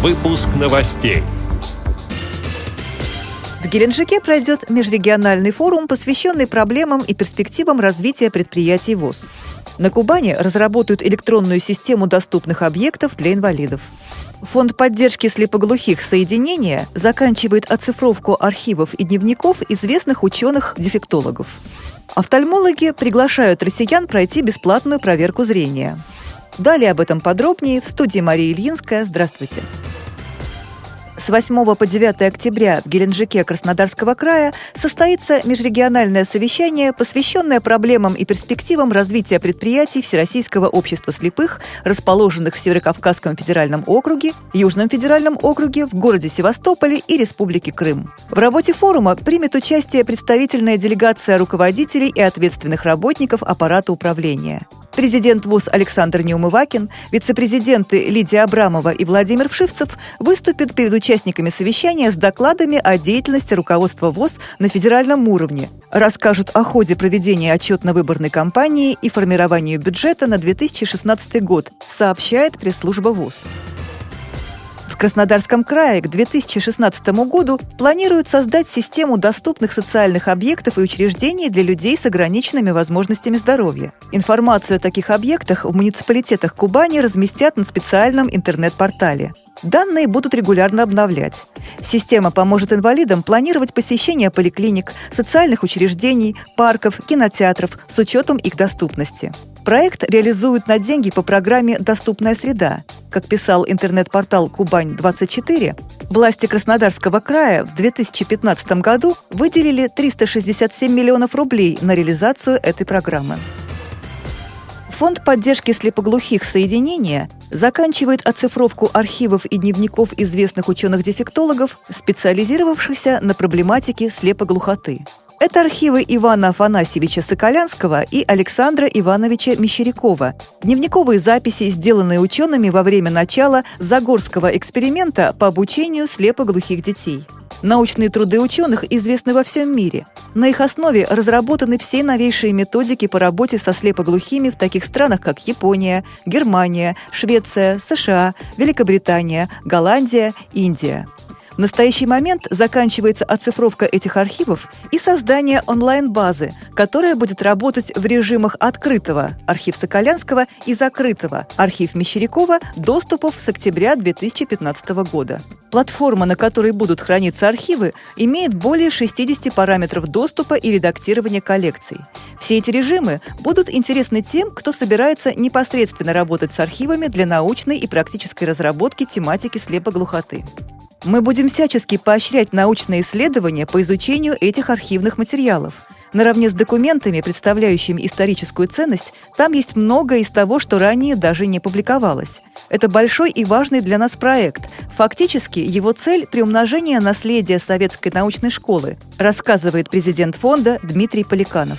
Выпуск новостей. В Геленджике пройдет межрегиональный форум, посвященный проблемам и перспективам развития предприятий ВОЗ. На Кубани разработают электронную систему доступных объектов для инвалидов. Фонд поддержки слепоглухих соединения заканчивает оцифровку архивов и дневников известных ученых-дефектологов. Офтальмологи приглашают россиян пройти бесплатную проверку зрения. Далее об этом подробнее в студии Мария Ильинская. Здравствуйте. С 8 по 9 октября в Геленджике Краснодарского края состоится межрегиональное совещание, посвященное проблемам и перспективам развития предприятий Всероссийского общества слепых, расположенных в Северокавказском федеральном округе, Южном федеральном округе, в городе Севастополе и Республике Крым. В работе форума примет участие представительная делегация руководителей и ответственных работников аппарата управления президент ВУЗ Александр Неумывакин, вице-президенты Лидия Абрамова и Владимир Вшивцев выступят перед участниками совещания с докладами о деятельности руководства ВОЗ на федеральном уровне, расскажут о ходе проведения отчетно-выборной кампании и формированию бюджета на 2016 год, сообщает пресс-служба ВОЗ. Краснодарском крае к 2016 году планируют создать систему доступных социальных объектов и учреждений для людей с ограниченными возможностями здоровья. Информацию о таких объектах в муниципалитетах Кубани разместят на специальном интернет-портале. Данные будут регулярно обновлять. Система поможет инвалидам планировать посещение поликлиник, социальных учреждений, парков, кинотеатров с учетом их доступности. Проект реализуют на деньги по программе «Доступная среда». Как писал интернет-портал «Кубань-24», власти Краснодарского края в 2015 году выделили 367 миллионов рублей на реализацию этой программы. Фонд поддержки слепоглухих соединения заканчивает оцифровку архивов и дневников известных ученых-дефектологов, специализировавшихся на проблематике слепоглухоты. Это архивы Ивана Афанасьевича Соколянского и Александра Ивановича Мещерякова. Дневниковые записи, сделанные учеными во время начала Загорского эксперимента по обучению слепоглухих детей. Научные труды ученых известны во всем мире. На их основе разработаны все новейшие методики по работе со слепоглухими в таких странах, как Япония, Германия, Швеция, США, Великобритания, Голландия, Индия. В настоящий момент заканчивается оцифровка этих архивов и создание онлайн-базы, которая будет работать в режимах открытого архив Соколянского и закрытого архив Мещерякова доступов с октября 2015 года. Платформа, на которой будут храниться архивы, имеет более 60 параметров доступа и редактирования коллекций. Все эти режимы будут интересны тем, кто собирается непосредственно работать с архивами для научной и практической разработки тематики слепоглухоты. Мы будем всячески поощрять научные исследования по изучению этих архивных материалов. Наравне с документами, представляющими историческую ценность, там есть многое из того, что ранее даже не публиковалось. Это большой и важный для нас проект. Фактически, его цель – приумножение наследия советской научной школы, рассказывает президент фонда Дмитрий Поликанов.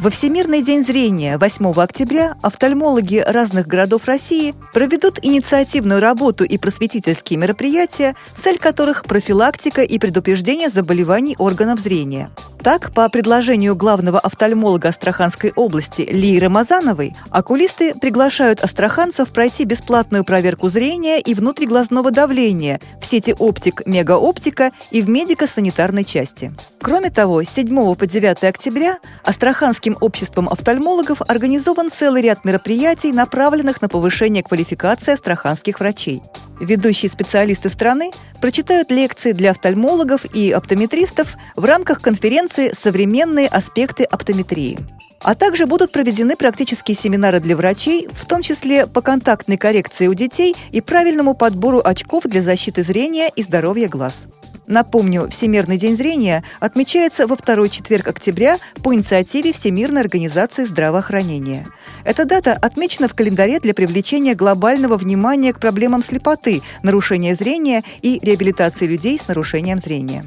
Во Всемирный день зрения 8 октября офтальмологи разных городов России проведут инициативную работу и просветительские мероприятия, цель которых – профилактика и предупреждение заболеваний органов зрения. Так, по предложению главного офтальмолога Астраханской области Лии Рамазановой, окулисты приглашают астраханцев пройти бесплатную проверку зрения и внутриглазного давления в сети оптик «Мегаоптика» и в медико-санитарной части. Кроме того, с 7 по 9 октября Астраханским обществом офтальмологов организован целый ряд мероприятий, направленных на повышение квалификации астраханских врачей. Ведущие специалисты страны прочитают лекции для офтальмологов и оптометристов в рамках конференции «Современные аспекты оптометрии». А также будут проведены практические семинары для врачей, в том числе по контактной коррекции у детей и правильному подбору очков для защиты зрения и здоровья глаз. Напомню, Всемирный день зрения отмечается во второй четверг октября по инициативе Всемирной организации здравоохранения. Эта дата отмечена в календаре для привлечения глобального внимания к проблемам слепоты, нарушения зрения и реабилитации людей с нарушением зрения.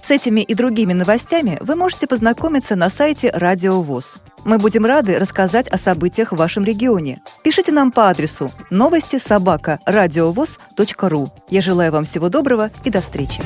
С этими и другими новостями вы можете познакомиться на сайте Радио ВОЗ. Мы будем рады рассказать о событиях в вашем регионе. Пишите нам по адресу новости собака ру. Я желаю вам всего доброго и до встречи.